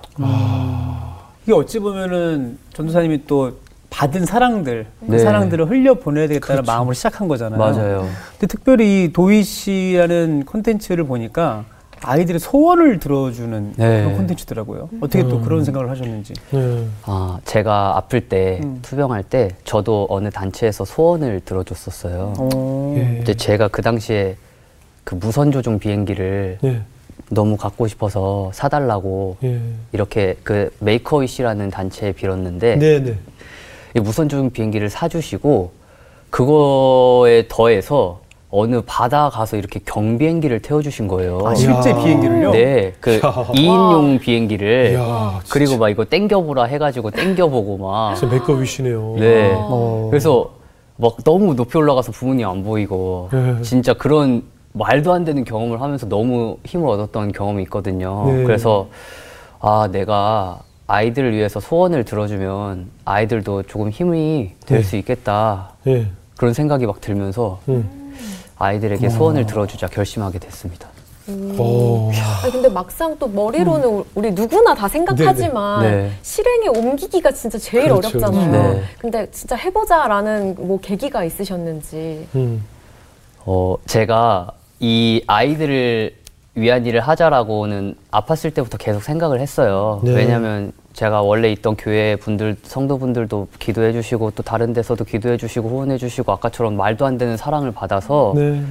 이게 어찌 보면은 전도사님이 또 받은 사랑들, 그 네. 사랑들을 흘려 보내야 되겠다는 그렇죠. 마음으로 시작한 거잖아요. 맞아요. 근데 특별히 이 도희 씨라는 콘텐츠를 보니까 아이들의 소원을 들어주는 네. 그런 콘텐츠더라고요. 어떻게 또 음. 그런 생각을 하셨는지. 네. 아, 제가 아플 때, 음. 투병할 때, 저도 어느 단체에서 소원을 들어줬었어요. 어. 예. 이제 제가 그 당시에 그 무선조종 비행기를 예. 너무 갖고 싶어서 사달라고 예. 이렇게 그 메이커위시라는 단체에 빌었는데, 네네. 이 무선조종 비행기를 사주시고 그거에 더해서 어느 바다 가서 이렇게 경비행기를 태워주신 거예요. 아, 실제 야. 비행기를요? 네, 그 2인용 비행기를 이야, 진짜. 그리고 막 이거 땡겨보라 해가지고 땡겨보고 막 진짜 메이크업이시네요. 네. 어. 그래서 막 너무 높이 올라가서 부모님 안 보이고 네. 진짜 그런 말도 안 되는 경험을 하면서 너무 힘을 얻었던 경험이 있거든요. 네. 그래서 아 내가 아이들을 위해서 소원을 들어주면 아이들도 조금 힘이 될 네. 수 있겠다 예. 그런 생각이 막 들면서 음. 아이들에게 소원을 들어주자 결심하게 됐습니다. 오. 아니, 근데 막상 또 머리로는 우리 누구나 다 생각하지만 네네. 네. 실행에 옮기기가 진짜 제일 그렇죠, 어렵잖아요. 네. 근데 진짜 해보자라는 뭐 계기가 있으셨는지. 음. 어, 제가 이 아이들을 위한 일을 하자라고는 아팠을 때부터 계속 생각을 했어요. 네. 왜냐하면 제가 원래 있던 교회 분들, 성도분들도 기도해 주시고 또 다른 데서도 기도해 주시고 후원해 주시고 아까처럼 말도 안 되는 사랑을 받아서 네.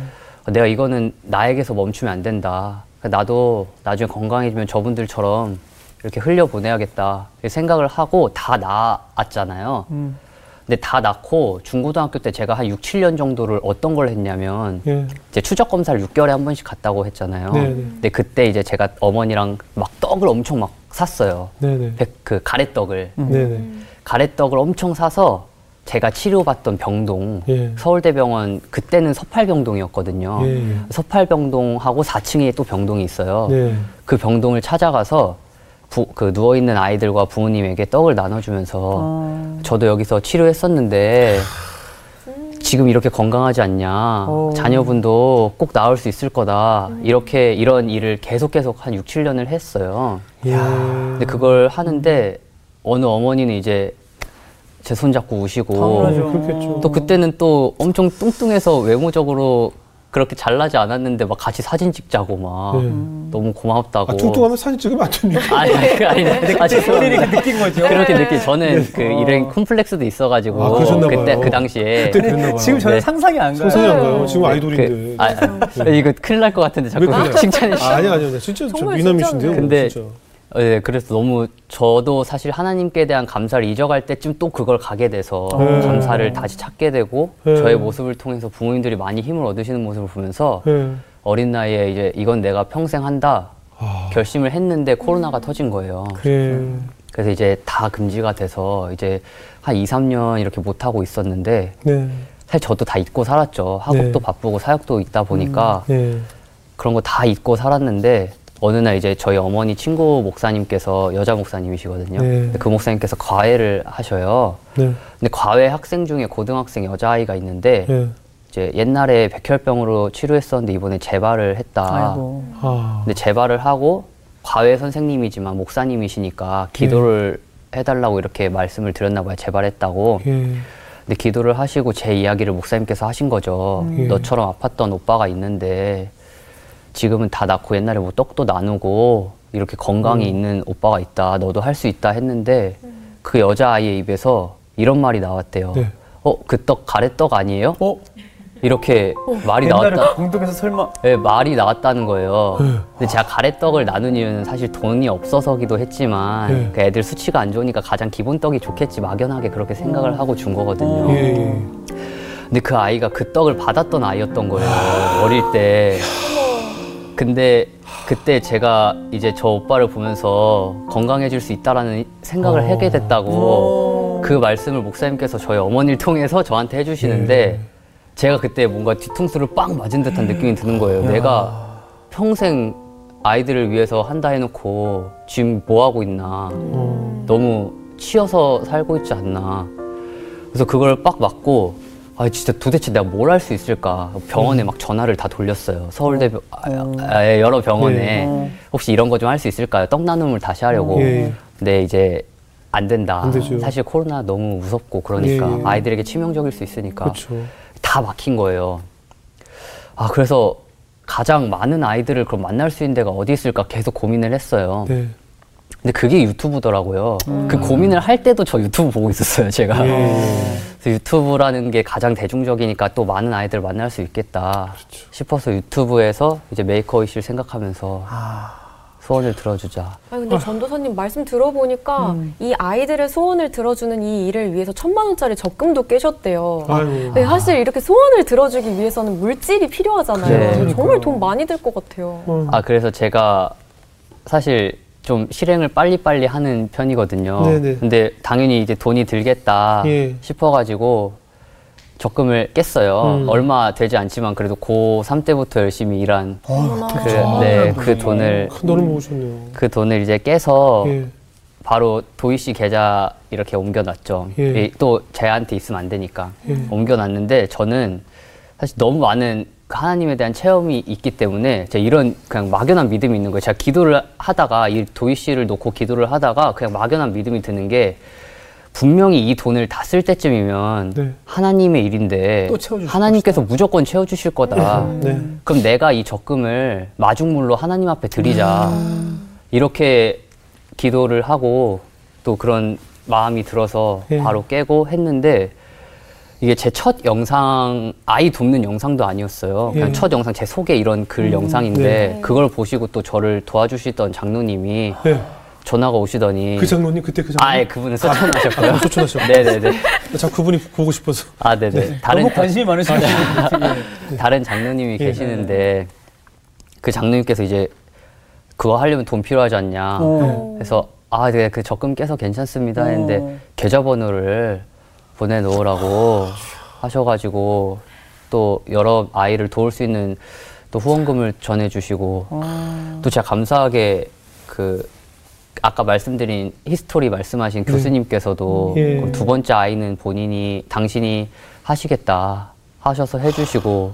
내가 이거는 나에게서 멈추면 안 된다. 그러니까 나도 나중에 건강해지면 저분들처럼 이렇게 흘려 보내야겠다. 이렇게 생각을 하고 다 나았잖아요. 음. 근데 다 낳고 중고등학교 때 제가 한 6, 7년 정도를 어떤 걸 했냐면 예. 이제 추적 검사를 6개월에 한 번씩 갔다고 했잖아요. 네네. 근데 그때 이제 제가 어머니랑 막 떡을 엄청 막 샀어요. 네네. 백- 그 가래떡을 네네. 가래떡을 엄청 사서 제가 치료받던 병동 예. 서울대병원 그때는 서팔병동이었거든요. 예, 예. 서팔병동하고 4층에 또 병동이 있어요. 네. 그 병동을 찾아가서 부- 그 누워 있는 아이들과 부모님에게 떡을 나눠주면서 어. 저도 여기서 치료했었는데 지금 이렇게 건강하지 않냐. 어. 자녀분도 꼭 나을 수 있을 거다. 이렇게 이런 일을 계속 계속 한 6, 7년을 했어요. 예. 근데 그걸 하는데 어느 어머니는 이제 제 손 잡고 우시고 당연하죠. 어, 그렇겠죠. 또 그때는 또 엄청 뚱뚱해서 외모적으로 그렇게 잘나지 않았는데 막 같이 사진 찍자고 막 네. 너무 고맙다고. 아, 뚱뚱하면 사진 찍으면 안 됩니까? 아니, 아니, 아니, 아니, 본인이. 그 느낀 거죠. 그렇게 느끼 저는 그 어. 이런 콤플렉스도 있어가지고 아, 그러셨나 그때 봐요. 그 당시에 그때 그랬나 봐요. 지금 저는 네. 상상이 안 가요. 상상이 안 가요. 지금 그, 아이돌인데. 아, 아, 이거 큰일 날 것 같은데 자꾸? 칭찬해 아, 아니 아니 아니 진짜 미남이신데요. 진짜네. 근데 진짜. 네, 그래서 너무 저도 사실 하나님께 대한 감사를 잊어갈 때쯤 또 그걸 가게 돼서 네. 감사를 다시 찾게 되고 네. 저의 모습을 통해서 부모님들이 많이 힘을 얻으시는 모습을 보면서 예. 어린 나이에 이제 이건 내가 평생 한다 아, 결심을 했는데 코로나가 터진 거예요. 그래. 그래서 이제 다 금지가 돼서 이제 한 2, 3년 이렇게 못 하고 있었는데 네. 사실 저도 다 잊고 살았죠. 학업도 네. 바쁘고 사역도 있다 보니까 네. 그런 거 다 잊고 살았는데 어느 날 이제 저희 어머니 친구 목사님께서 여자 목사님이시거든요. 네. 근데 그 목사님께서 과외를 하셔요. 네. 근데 과외 학생 중에 고등학생 여자아이가 있는데 네. 이제 옛날에 백혈병으로 치료했었는데 이번에 재발을 했다. 아이고. 아. 근데 재발을 하고 과외 선생님이지만 목사님이시니까 기도를 해달라고 이렇게 말씀을 드렸나 봐요. 재발했다고. 예. 근데 기도를 하시고 제 이야기를 목사님께서 하신 거죠. 예. 너처럼 아팠던 오빠가 있는데 지금은 다 낫고 옛날에 뭐 떡도 나누고 이렇게 건강이 음. 있는 오빠가 있다. 너도 할 수 있다 했는데 그 여자아이의 입에서 이런 말이 나왔대요. 네. 어, 그 떡 가래떡 아니에요? 어? 이렇게 말이 옛날에 나왔다. 공동에서 설마 네, 말이 나왔다는 거예요. 네. 근데 제가 가래떡을 나눈 이유는 사실 돈이 없어서기도 했지만 네. 그 애들 수치가 안 좋으니까 가장 기본 떡이 좋겠지 막연하게 그렇게 생각을 하고 준 거거든요. 어. 예. 예. 근데 그 아이가 그 떡을 받았던 아이였던 거예요. 어릴 때. 근데 그때 제가 이제 저 오빠를 보면서 건강해질 수 있다라는 생각을 어. 하게 됐다고 그 말씀을 목사님께서 저희 어머니를 통해서 저한테 해주시는데 예. 제가 그때 뭔가 뒤통수를 빵 맞은 듯한 느낌이 드는 거예요. 내가 평생 아이들을 위해서 한다 해놓고 지금 뭐 하고 있나. 어. 너무 치여서 살고 있지 않나. 그래서 그걸 빡 맞고, 아, 진짜 도대체 내가 뭘 할 수 있을까. 병원에 막 전화를 다 돌렸어요. 서울대 병- 아, 아, 예, 여러 병원에. 어. 혹시 이런 거 좀 할 수 있을까요? 떡 나눔을 다시 하려고. 예, 예. 근데 이제 안 된다. 안. 사실 코로나 너무 무섭고 그러니까 예, 예. 아이들에게 치명적일 수 있으니까 그렇죠. 다 막힌 거예요. 아, 그래서 가장 많은 아이들을 그럼 만날 수 있는 데가 어디 있을까 계속 고민을 했어요. 네. 근데 그게 유튜브더라고요. 그 고민을 할 때도 저 유튜브 보고 있었어요, 제가. 예. 그래서 유튜브라는 게 가장 대중적이니까 또 많은 아이들을 만날 수 있겠다 그렇죠. 싶어서 유튜브에서 이제 Make-A-Wish를 생각하면서 소원을 들어주자. 아니 근데 전도사님 말씀 들어보니까 이 아이들의 소원을 들어주는 이 일을 위해서 천만 원짜리 적금도 깨셨대요. 아이고. 네, 사실 이렇게 소원을 들어주기 위해서는 물질이 필요하잖아요. 그래. 정말 돈 많이 들 것 같아요. 어. 아, 그래서 제가 사실 좀 실행을 빨리빨리 하는 편이거든요. 네네. 근데 당연히 이제 돈이 들겠다 예. 싶어가지고 적금을 깼어요. 음. 얼마 되지 않지만 그래도 고3 때부터 열심히 일한 어머나. 그, 네, 그 돈을 큰 돈을 모으셨네요. 그 돈을 이제 깨서 예. 바로 도희 씨 계좌 이렇게 옮겨놨죠. 예. 이- 또 제한테 있으면 안 되니까 예. 옮겨놨는데 저는 사실 너무 많은 그 하나님에 대한 체험이 있기 때문에 제가 이런 그냥 막연한 믿음이 있는 거예요. 제가 기도를 하다가 이 도희 씨를 놓고 기도를 하다가 그냥 막연한 믿음이 드는 게 분명히 이 돈을 다 쓸 때쯤이면 네. 하나님의 일인데 하나님께서 무조건 채워주실 거다. 네. 그럼 내가 이 적금을 마중물로 하나님 앞에 드리자. 이렇게 기도를 하고 또 그런 마음이 들어서 예. 바로 깨고 했는데 이게 제 첫 영상, 아이 돕는 영상도 아니었어요. 그냥 예. 첫 영상, 제 소개 이런 글 영상인데 네. 그걸 보시고 또 저를 도와주시던 장로님이 네. 전화가 오시더니 그 장로님 그때 그 장로님. 아예 그분은 쫓아나셨고요. 아, 쫓아나셨구나. 네네네. 자 그분이 보고 싶어서. 아, 네네. 다른 너무 관심이 많으시네요. 다른 장로님이 예. 계시는데 그 장로님께서 이제 그거 하려면 돈 필요하지 않냐. 어. 그래서 아, 네, 그 적금 깨서 괜찮습니다 했는데 어. 계좌번호를 보내놓으라고 하셔가지고 또 여러 아이를 도울 수 있는 또 후원금을 전해주시고 어. 또 제가 감사하게 그 아까 말씀드린 history 말씀하신 교수님께서도 예. 두 번째 아이는 본인이 당신이 하시겠다 하셔서 해주시고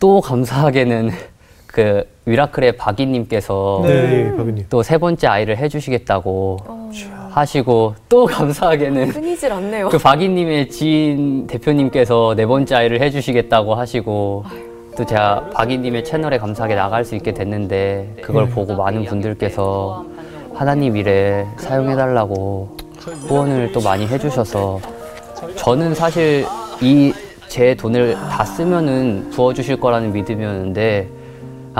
또 감사하게는 그 미라클의 박이님께서 네, 예, 박은님. 또 세 번째 아이를 해주시겠다고 어, 하시고 또 감사하게는 끊이질 않네요. 그 박이님의 지인 대표님께서 네 번째 아이를 해주시겠다고 하시고 또 제가 박이님의 채널에 감사하게 나갈 수 있게 됐는데 그걸 보고 많은 분들께서 하나님 일에 사용해달라고 후원을 또 많이 해주셔서 저는 사실 이 제 돈을 다 쓰면은 부어주실 거라는 믿음이었는데 아,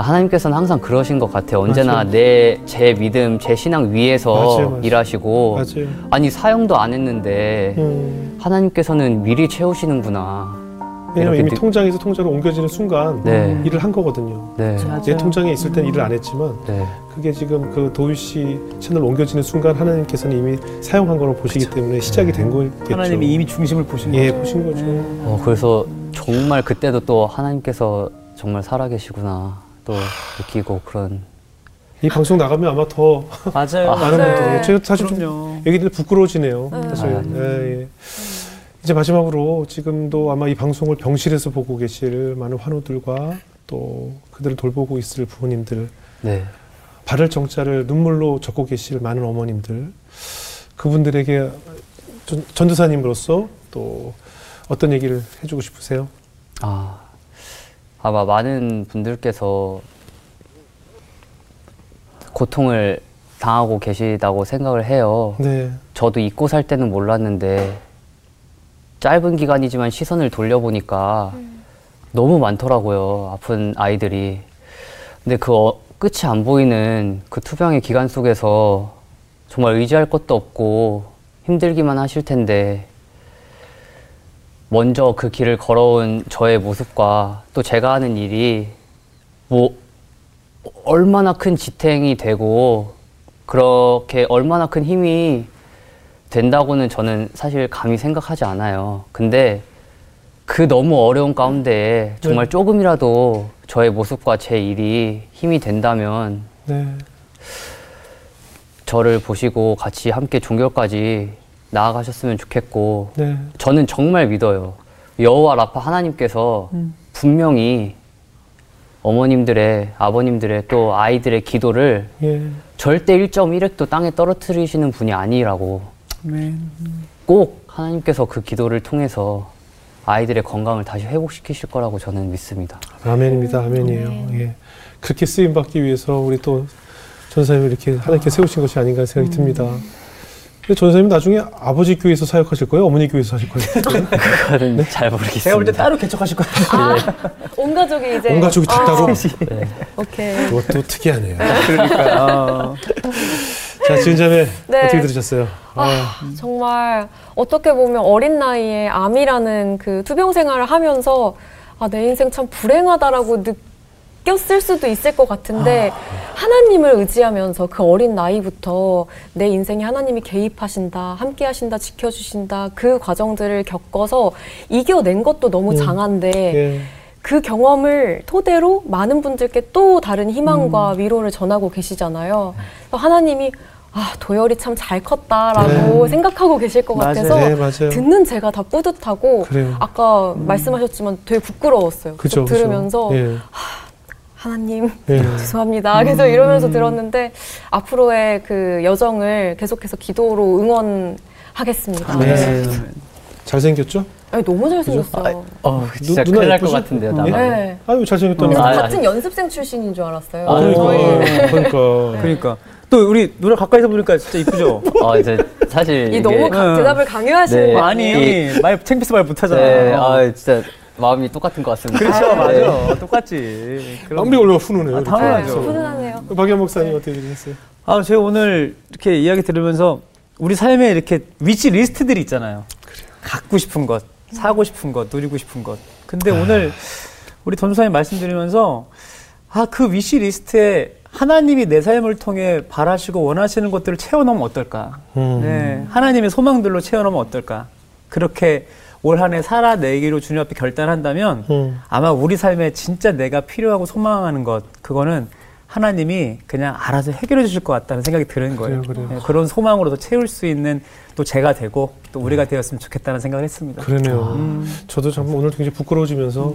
하나님께서는 항상 그러신 것 같아요. 언제나 내 제 믿음, 제 신앙 위에서 맞아요, 맞아요. 일하시고 맞아요. 아니 사용도 안 했는데 음, 하나님께서는 미리 채우시는구나. 왜냐면 이미 느- 통장에서 통장으로 옮겨지는 순간 네. 일을 한 거거든요. 네. 내 통장에 있을 땐 일을 안 했지만 네. 그게 지금 그 도희 씨 채널 옮겨지는 순간 하나님께서는 이미 사용한 거로 보시기 때문에 시작이 된 거겠죠. 하나님이 이미 중심을 보신 예 거죠. 보신 거죠. 어, 그래서 정말 그때도 또 하나님께서 정말 살아계시구나 또 느끼고 그런 이 방송 나가면 아마 더 맞아요. 많은 네. 분들이 제가 사실 좀. 얘기들 부끄러워지네요. 네. 사실. 아, 예, 예. 이제 마지막으로 지금도 아마 이 방송을 병실에서 보고 계실 많은 환우들과 또 그들을 돌보고 있을 부모님들, 네. 바를 정자를 눈물로 적고 계실 많은 어머님들, 그분들에게 전- 전도사님으로서 또 어떤 얘기를 해주고 싶으세요? 아 아마 많은 분들께서 고통을 당하고 계시다고 생각을 해요. 네, 저도 잊고 살 때는 몰랐는데 짧은 기간이지만 시선을 돌려보니까 너무 많더라고요. 아픈 아이들이. 근데 그 어- 끝이 안 보이는 그 투병의 기간 속에서 정말 의지할 것도 없고 힘들기만 하실 텐데 먼저 그 길을 걸어온 저의 모습과 또 제가 하는 일이 뭐 얼마나 큰 지탱이 되고 그렇게 얼마나 큰 힘이 된다고는 저는 사실 감히 생각하지 않아요. 근데 그 너무 어려운 가운데 정말 네. 조금이라도 저의 모습과 제 일이 힘이 된다면 네, 저를 보시고 같이 함께 종교까지 나아가셨으면 좋겠고 네, 저는 정말 믿어요. 여호와 라파 하나님께서 분명히 어머님들의 아버님들의 또 아이들의 기도를 예, 절대 1.1획도 땅에 떨어뜨리시는 분이 아니라고 아멘. 꼭 하나님께서 그 기도를 통해서 아이들의 건강을 다시 회복시키실 거라고 저는 믿습니다. 아멘입니다. 아멘이에요. 예, 그렇게 쓰임 받기 위해서 우리 또 전사님을 이렇게 하나님께 세우신 것이 아닌가 생각이 듭니다. 근데 전사님 나중에 아버지 교회에서 사역하실 거예요? 어머니 교회에서 하실 거예요? 그거는 잘 모르겠습니다. 제가 볼 때 따로 개척하실 거예요. 온 가족이 이제 온 가족이 다 따로? 네. 오케이. 그것도 특이하네요. 그러니까 어, 자, 지은 자매 네. 어떻게 들으셨어요? 아, 정말 어떻게 보면 어린 나이에 암이라는 그 투병 생활을 하면서 아, 내 인생 참 불행하다라고 느 꼈을 수도 있을 것 같은데 하나님을 의지하면서 그 어린 나이부터 내 인생에 하나님이 개입하신다, 함께 하신다, 지켜주신다 그 과정들을 겪어서 이겨낸 것도 너무 음. 장한데 예. 그 경험을 토대로 많은 분들께 또 다른 희망과 위로를 전하고 계시잖아요. 하나님이 아 도열이 참 잘 컸다라고 생각하고 계실 것 맞아요. 같아서 네. 듣는 제가 다 뿌듯하고 그래요. 아까 말씀하셨지만 되게 부끄러웠어요. 쭉 들으면서. 예. 하 나님 예. 죄송합니다. 계속 이러면서 들었는데 앞으로의 그 여정을 계속해서 기도로 응원하겠습니다. 네. 네. 잘생겼죠? 아니, 너무 잘생겼어요. 어, 진짜 누나 큰일 날것 예쁘지? 같은데요, 예? 나만. 네. 아유, 잘생겼다니. 그래서 아, 같은 연습생 출신인 줄 알았어요. 아, 그러니까. 저희 그러니까. 그러니까 또 우리 누나 가까이서 보니까 진짜 이쁘죠. 어, 이제 사실 이 너무 가- 응. 대답을 강요하시는 네. 거 아니 이- 말 챙피스 말 못하잖아. 네, 아, 진짜 마음이 똑같은 것 같습니다. 그렇죠, 네. 맞아. 똑같지. 그럼- 마음이 얼마나 훈훈해요. 아. 당연하죠. 그래서. 훈훈하네요. 박연 목사님 어떻게 들으셨어요? 아, 제가 오늘 이렇게 이야기 들으면서 우리 삶에 이렇게 wish list들이 있잖아요. 갖고 싶은 것, 사고 싶은 것, 누리고 싶은 것. 근데 오늘 우리 전도사님 말씀드리면서 아, 그 wish list에 하나님이 내 삶을 통해 바라시고 원하시는 것들을 채워넣으면 어떨까? 음. 네, 하나님의 소망들로 채워넣으면 어떨까? 그렇게 올 한 해 살아내기로 주님 앞에 결단한다면 음. 아마 우리 삶에 진짜 내가 필요하고 소망하는 것 그거는 하나님이 그냥 알아서 해결해 주실 것 같다는 생각이 드는 거예요. 그래요, 그래요. 네, 그런 소망으로 더 채울 수 있는 또 제가 되고 또 우리가 되었으면 좋겠다는 생각을 했습니다. 그러네요. 음. 저도 정말 오늘 굉장히 부끄러워지면서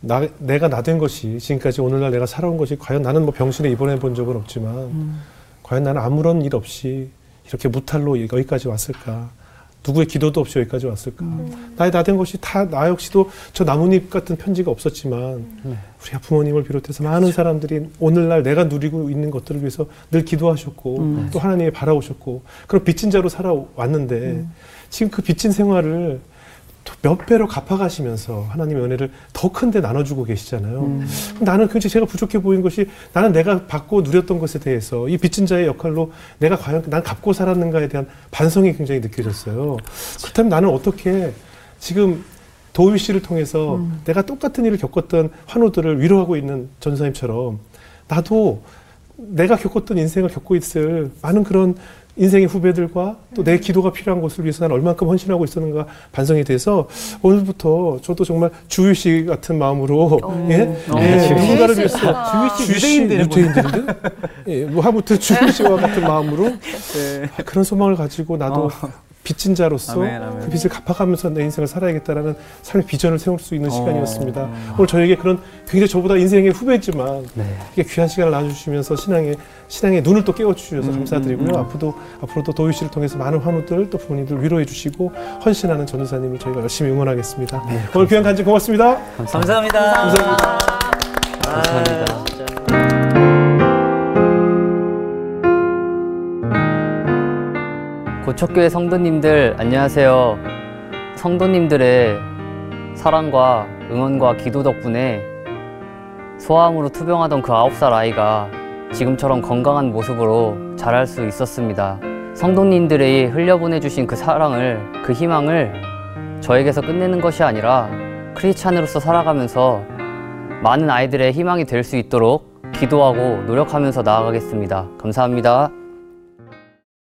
나, 내가 나 된 것이 지금까지 오늘날 내가 살아온 것이 과연 나는 뭐 병실에 입원해 본 적은 없지만 음. 과연 나는 아무런 일 없이 이렇게 무탈로 여기까지 왔을까? 누구의 기도도 없이 여기까지 왔을까? 나의 나 된 것이 다 나 역시도 저 나뭇잎 같은 편지가 없었지만 우리 부모님을 비롯해서 많은 사람들이 오늘날 내가 누리고 있는 것들을 위해서 늘 기도하셨고 또 하나님이 바라오셨고 그런 빚진 자로 살아왔는데 지금 그 빚진 생활을 또 몇 배로 갚아가시면서 하나님의 은혜를 더 큰데 나눠주고 계시잖아요. 그럼 나는 굉장히 제가 부족해 보인 것이 나는 내가 받고 누렸던 것에 대해서 이 빚진 자의 역할로 내가 과연 난 갚고 살았는가에 대한 반성이 굉장히 느껴졌어요. 그렇다면 나는 어떻게 지금 도희 씨를 통해서 내가 똑같은 일을 겪었던 환우들을 위로하고 있는 전사님처럼 나도 내가 겪었던 인생을 겪고 있을 많은 그런 인생의 후배들과 또 내 기도가 필요한 것을 위해서 난 얼만큼 헌신하고 있었는가 반성이 돼서 오늘부터 저도 정말 주유 씨 같은 마음으로 예, 어, 예, 누군가를 씨. 위해서 아. 주유 씨 유대인들인데 예, 뭐 하무튼 주유 씨와 같은 마음으로 네. 아, 그런 소망을 가지고 나도 어. 빚진 자로서 아멘, 아멘. 그 빚을 갚아가면서 내 인생을 살아야겠다라는 삶의 비전을 세울 수 있는 어. 시간이었습니다. 오늘 저에게 그런 굉장히 저보다 인생의 후배지만 네. 이렇게 귀한 시간을 나눠주시면서 신앙의 신앙의 눈을 또 깨워주셔서 음, 감사드리고요. 음, 음. 앞으로도 앞으로도 도희 씨를 통해서 많은 환우들 또 부모님들 위로해 주시고 헌신하는 전도사님을 저희가 열심히 응원하겠습니다. 네, 오늘 귀한 간증 고맙습니다. 감사합니다. 감사합니다. 감사합니다. 고척교회 성도님들 안녕하세요. 성도님들의 사랑과 응원과 기도 덕분에 소아암으로 투병하던 그 아홉 살 아이가 지금처럼 건강한 모습으로 자랄 수 있었습니다. 성도님들이 흘려보내주신 그 사랑을, 그 희망을 저에게서 끝내는 것이 아니라 크리스찬으로서 살아가면서 많은 아이들의 희망이 될 수 있도록 기도하고 노력하면서 나아가겠습니다. 감사합니다.